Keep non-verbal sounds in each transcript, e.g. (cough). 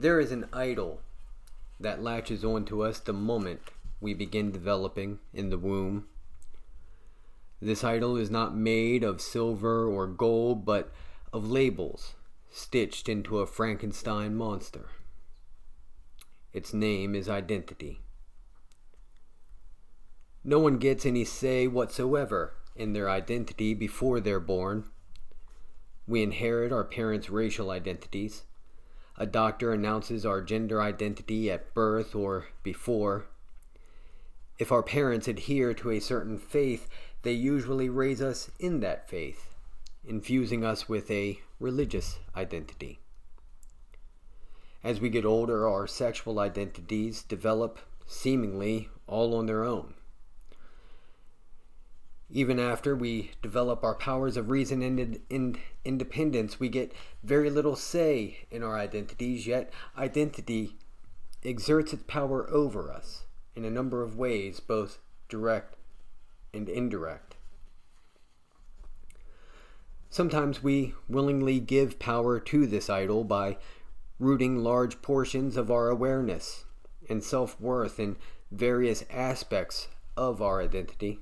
There is an idol that latches onto us the moment we begin developing in the womb. This idol is not made of silver or gold, but of labels stitched into a Frankenstein monster. Its name is identity. No one gets any say whatsoever in their identity before they're born. We inherit our parents' racial identities. A doctor announces our gender identity at birth or before. If our parents adhere to a certain faith, they usually raise us in that faith, infusing us with a religious identity. As we get older, our sexual identities develop seemingly all on their own. Even after we develop our powers of reason and, independence, we get very little say in our identities, yet, identity exerts its power over us in a number of ways, both direct and indirect. Sometimes we willingly give power to this idol by rooting large portions of our awareness and self worth in various aspects of our identity.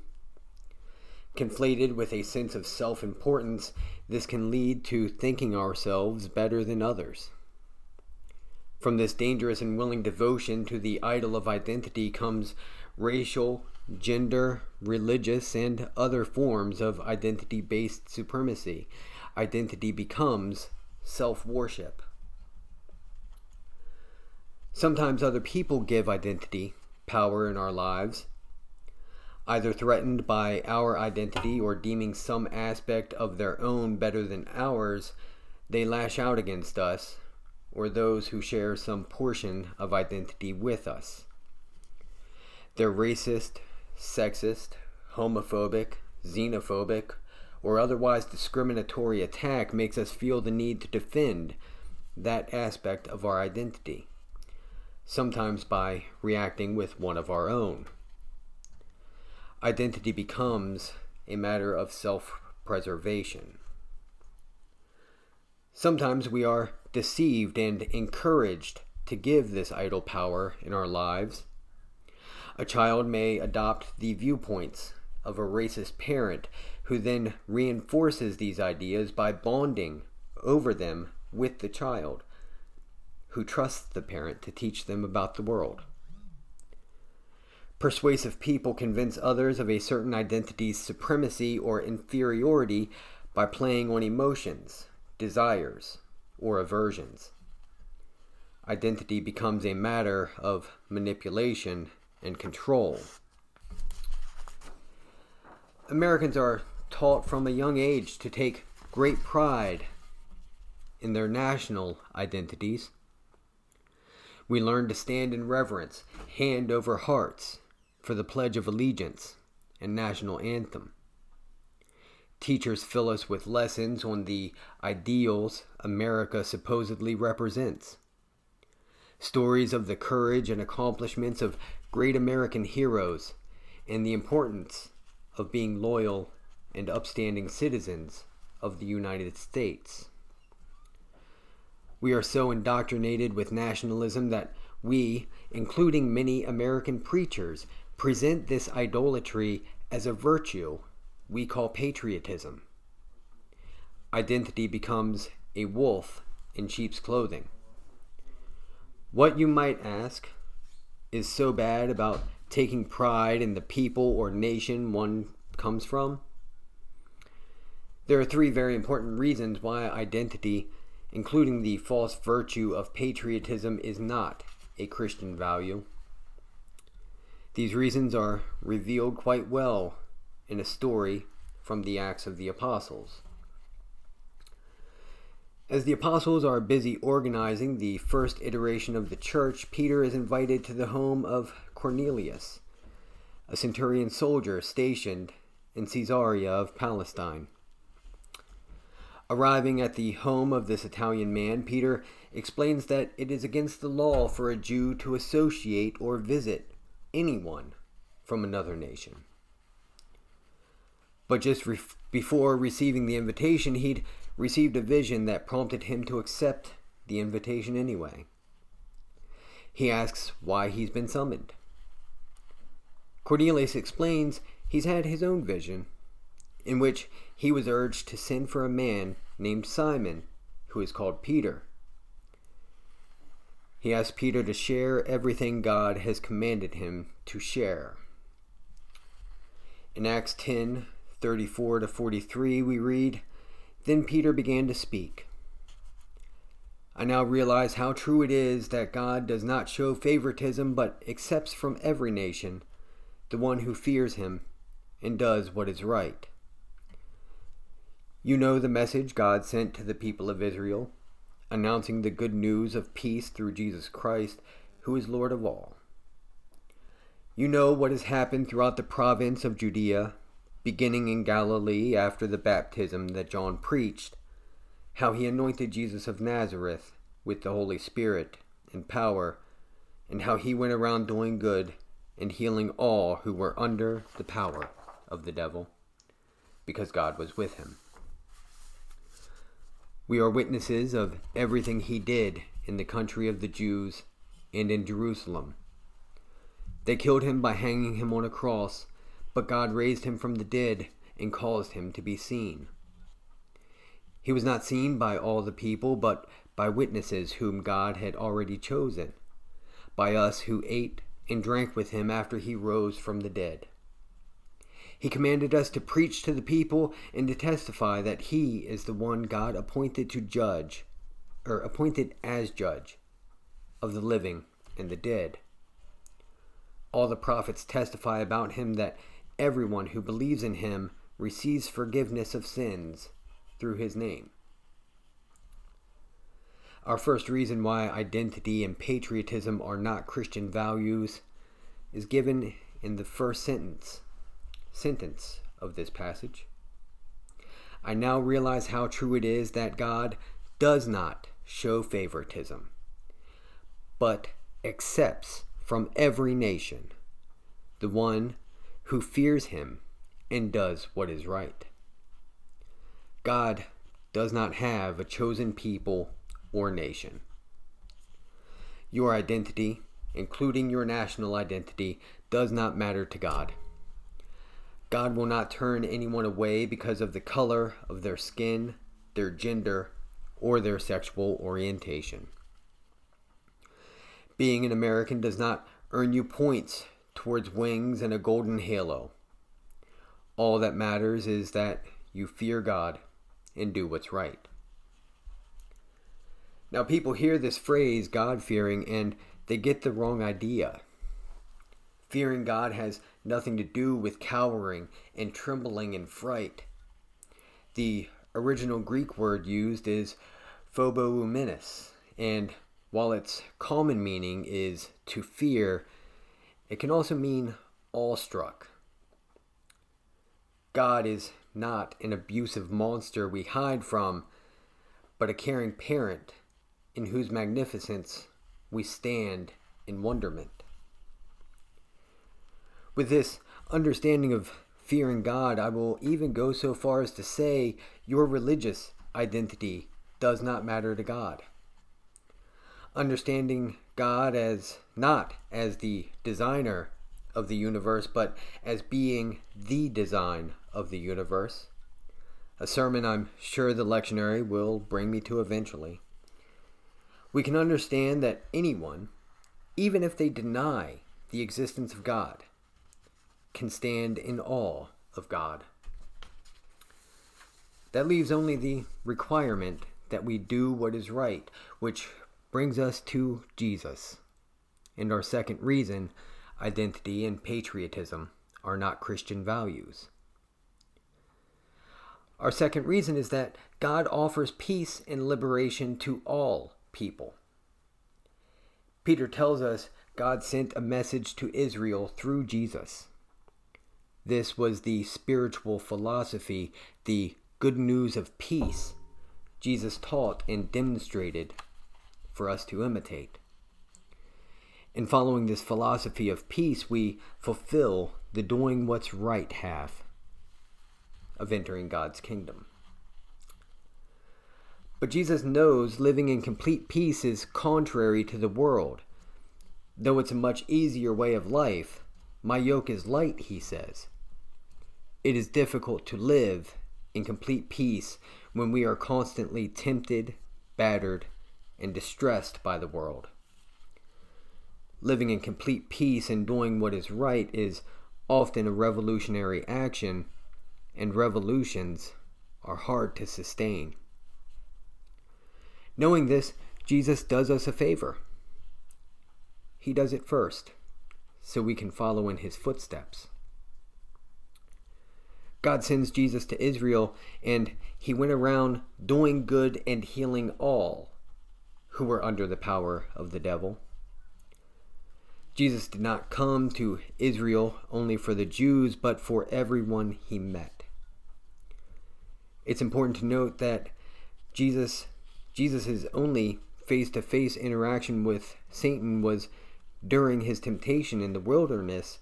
Conflated with a sense of self importance, this can lead to thinking ourselves better than others. From this dangerous and willing devotion to the idol of identity comes racial, gender, religious, and other forms of identity based supremacy. Identity becomes self worship. Sometimes other people give identity power in our lives either threatened by our identity or deeming some aspect of their own better than ours, they lash out against us or those who share some portion of identity with us. Their racist, sexist, homophobic, xenophobic, or otherwise discriminatory attack makes us feel the need to defend that aspect of our identity, sometimes by reacting with one of our own identity becomes a matter of self preservation. Sometimes we are deceived and encouraged to give this idol power in our lives. A child may adopt the viewpoints of a racist parent who then reinforces these ideas by bonding over them with the child, who trusts the parent to teach them about the world. Persuasive people convince others of a certain identity's supremacy or inferiority by playing on emotions, desires, or aversions. Identity becomes a matter of manipulation and control. Americans are taught from a young age to take great pride in their national identities. We learn to stand in reverence, hand over hearts, for the Pledge of Allegiance and National Anthem. Teachers fill us with lessons on the ideals America supposedly represents. Stories of the courage and accomplishments of great American heroes and the importance of being loyal and upstanding citizens of the United States. We are so indoctrinated with nationalism that we, including many American preachers, present this idolatry as a virtue we call patriotism. Identity becomes a wolf in sheep's clothing. What you might ask is so bad about taking pride in the people or nation one comes from? There are three very important reasons why identity, including the false virtue of patriotism, is not a Christian value. These reasons are revealed quite well in a story from the Acts of the Apostles. As the apostles are busy organizing the first iteration of the church, Peter is invited to the home of Cornelius, a centurion soldier stationed in Caesarea of Palestine. Arriving at the home of this Italian man, Peter explains that it is against the law for a Jew to associate or visit anyone from another nation. But just re- before receiving the invitation, he'd received a vision that prompted him to accept the invitation anyway. He asks why he's been summoned. Cornelius explains he's had his own vision, in which he was urged to send for a man named Simon, who is called Peter. He asks Peter to share everything God has commanded him to share. In Acts 10 34 to 43, we read, Then Peter began to speak. I now realize how true it is that God does not show favoritism but accepts from every nation the one who fears him and does what is right. You know the message God sent to the people of Israel, announcing the good news of peace through Jesus Christ, who is Lord of all. You know what has happened throughout the province of Judea, beginning in Galilee after the baptism that John preached, how he anointed Jesus of Nazareth with the Holy Spirit and power, and how he went around doing good and healing all who were under the power of the devil, because God was with him. We are witnesses of everything he did in the country of the Jews and in Jerusalem. They killed him by hanging him on a cross, but God raised him from the dead and caused him to be seen. He was not seen by all the people, but by witnesses whom God had already chosen, by us who ate and drank with him after he rose from the dead. He commanded us to preach to the people and to testify that he is the one God appointed to judge, or appointed as judge, of the living and the dead. All the prophets testify about him that everyone who believes in him receives forgiveness of sins through his name. Our first reason why identity and patriotism are not Christian values is given in the first sentence sentence of this passage. I now realize how true it is that God does not show favoritism, but accepts from every nation the one who fears him and does what is right. God does not have a chosen people or nation. Your identity, including your national identity, does not matter to God. God will not turn anyone away because of the color of their skin, their gender, or their sexual orientation. Being an American does not earn you points towards wings and a golden halo. All that matters is that you fear God and do what's right. Now, people hear this phrase, God fearing, and they get the wrong idea. Fearing God has nothing to do with cowering and trembling in fright. The original Greek word used is phoboumenos, and while its common meaning is to fear, it can also mean awestruck. God is not an abusive monster we hide from, but a caring parent in whose magnificence we stand in wonderment. With this understanding of fearing God, I will even go so far as to say your religious identity does not matter to God. Understanding God as not as the designer of the universe, but as being the design of the universe. A sermon I'm sure the lectionary will bring me to eventually we can understand that anyone, even if they deny the existence of God, can stand in awe of God. That leaves only the requirement that we do what is right, which brings us to Jesus. And our second reason identity and patriotism are not Christian values. Our second reason is that God offers peace and liberation to all people. Peter tells us God sent a message to Israel through Jesus. This was the spiritual philosophy, the good news of peace Jesus taught and demonstrated for us to imitate. In following this philosophy of peace, we fulfill the doing what's right half of entering God's kingdom. But Jesus knows living in complete peace is contrary to the world. Though it's a much easier way of life, my yoke is light, he says. It is difficult to live in complete peace when we are constantly tempted, battered, and distressed by the world. Living in complete peace and doing what is right is often a revolutionary action, and revolutions are hard to sustain. Knowing this, Jesus does us a favor. He does it first, so we can follow in his footsteps. God sends Jesus to Israel, and he went around doing good and healing all who were under the power of the devil. Jesus did not come to Israel only for the Jews, but for everyone he met. It's important to note that Jesus Jesus' only face-to-face interaction with Satan was during his temptation in the wilderness.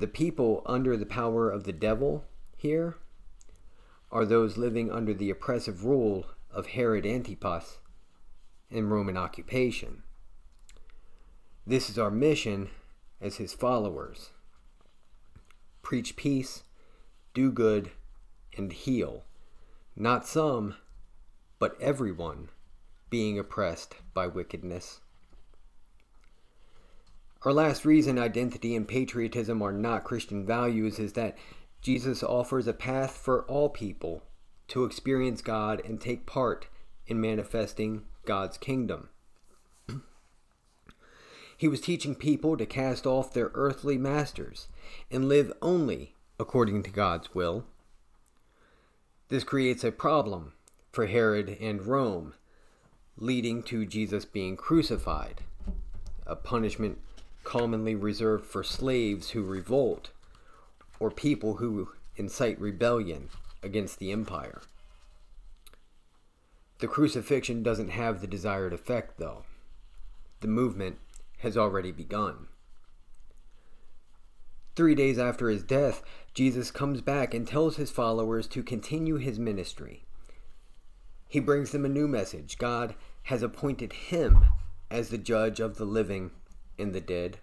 The people under the power of the devil here are those living under the oppressive rule of Herod Antipas and Roman occupation. This is our mission as his followers preach peace, do good, and heal, not some, but everyone being oppressed by wickedness. Our last reason identity and patriotism are not Christian values is that Jesus offers a path for all people to experience God and take part in manifesting God's kingdom. (clears throat) He was teaching people to cast off their earthly masters and live only according to God's will. This creates a problem for Herod and Rome, leading to Jesus being crucified, a punishment commonly reserved for slaves who revolt or people who incite rebellion against the empire. The crucifixion doesn't have the desired effect, though. The movement has already begun. Three days after his death, Jesus comes back and tells his followers to continue his ministry. He brings them a new message God has appointed him as the judge of the living and the dead.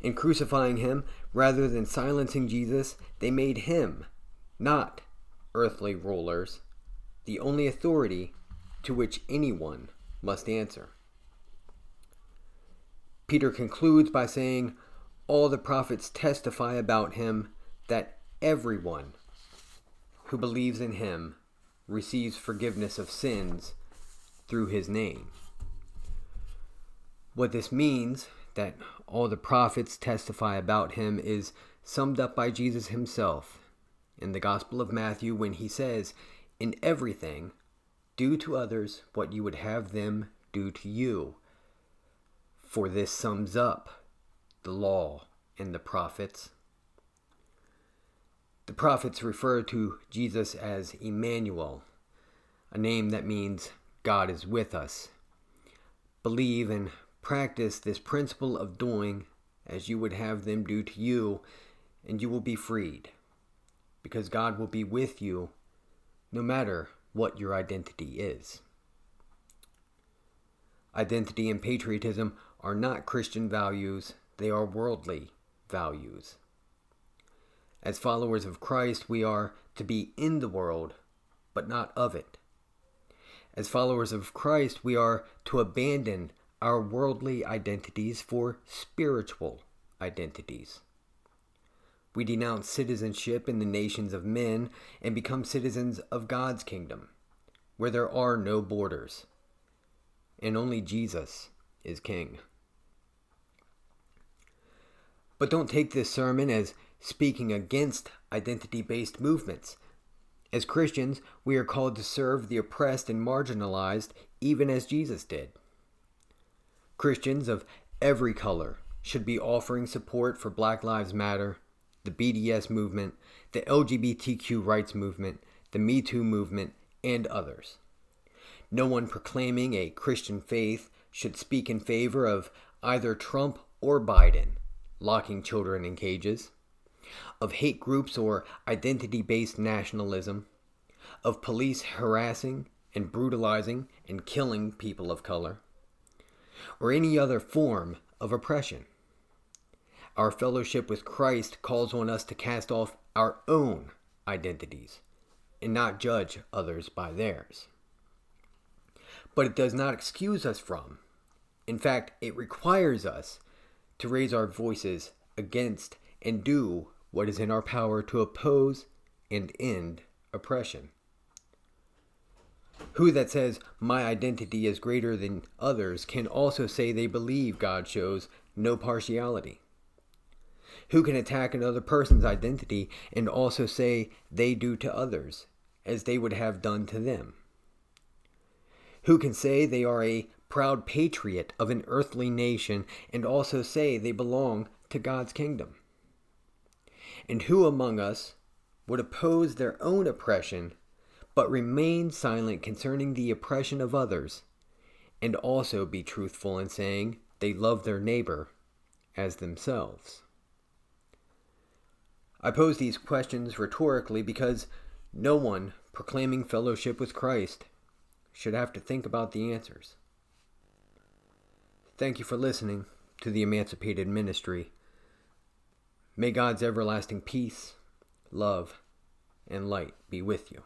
In crucifying him, rather than silencing Jesus, they made him, not earthly rulers, the only authority to which anyone must answer. Peter concludes by saying, All the prophets testify about him that everyone who believes in him receives forgiveness of sins through his name. What this means, that all the prophets testify about him, is summed up by Jesus himself in the Gospel of Matthew when he says, In everything, do to others what you would have them do to you for this sums up the law and the prophets. The prophets refer to Jesus as Emmanuel, a name that means God is with us. Believe and practice this principle of doing as you would have them do to you, and you will be freed, because God will be with you no matter what your identity is. Identity and patriotism are not Christian values, they are worldly values. As followers of Christ, we are to be in the world, but not of it. As followers of Christ, we are to abandon our worldly identities for spiritual identities. We denounce citizenship in the nations of men and become citizens of God's kingdom, where there are no borders, and only Jesus is King. But don't take this sermon as speaking against identity based movements. As Christians, we are called to serve the oppressed and marginalized, even as Jesus did. Christians of every color should be offering support for Black Lives Matter, the BDS movement, the LGBTQ rights movement, the Me Too movement, and others. No one proclaiming a Christian faith should speak in favor of either Trump or Biden locking children in cages, of hate groups or identity based nationalism, of police harassing and brutalizing and killing people of color. Or any other form of oppression. Our fellowship with Christ calls on us to cast off our own identities and not judge others by theirs. But it does not excuse us from, in fact, it requires us to raise our voices against and do what is in our power to oppose and end oppression. Who that says, My identity is greater than others, can also say they believe God shows no partiality? Who can attack another person's identity and also say they do to others as they would have done to them? Who can say they are a proud patriot of an earthly nation and also say they belong to God's kingdom? And who among us would oppose their own oppression but remain silent concerning the oppression of others and also be truthful in saying they love their neighbor as themselves? I pose these questions rhetorically because no one proclaiming fellowship with Christ should have to think about the answers. Thank you for listening to the Emancipated Ministry. May God's everlasting peace, love, and light be with you.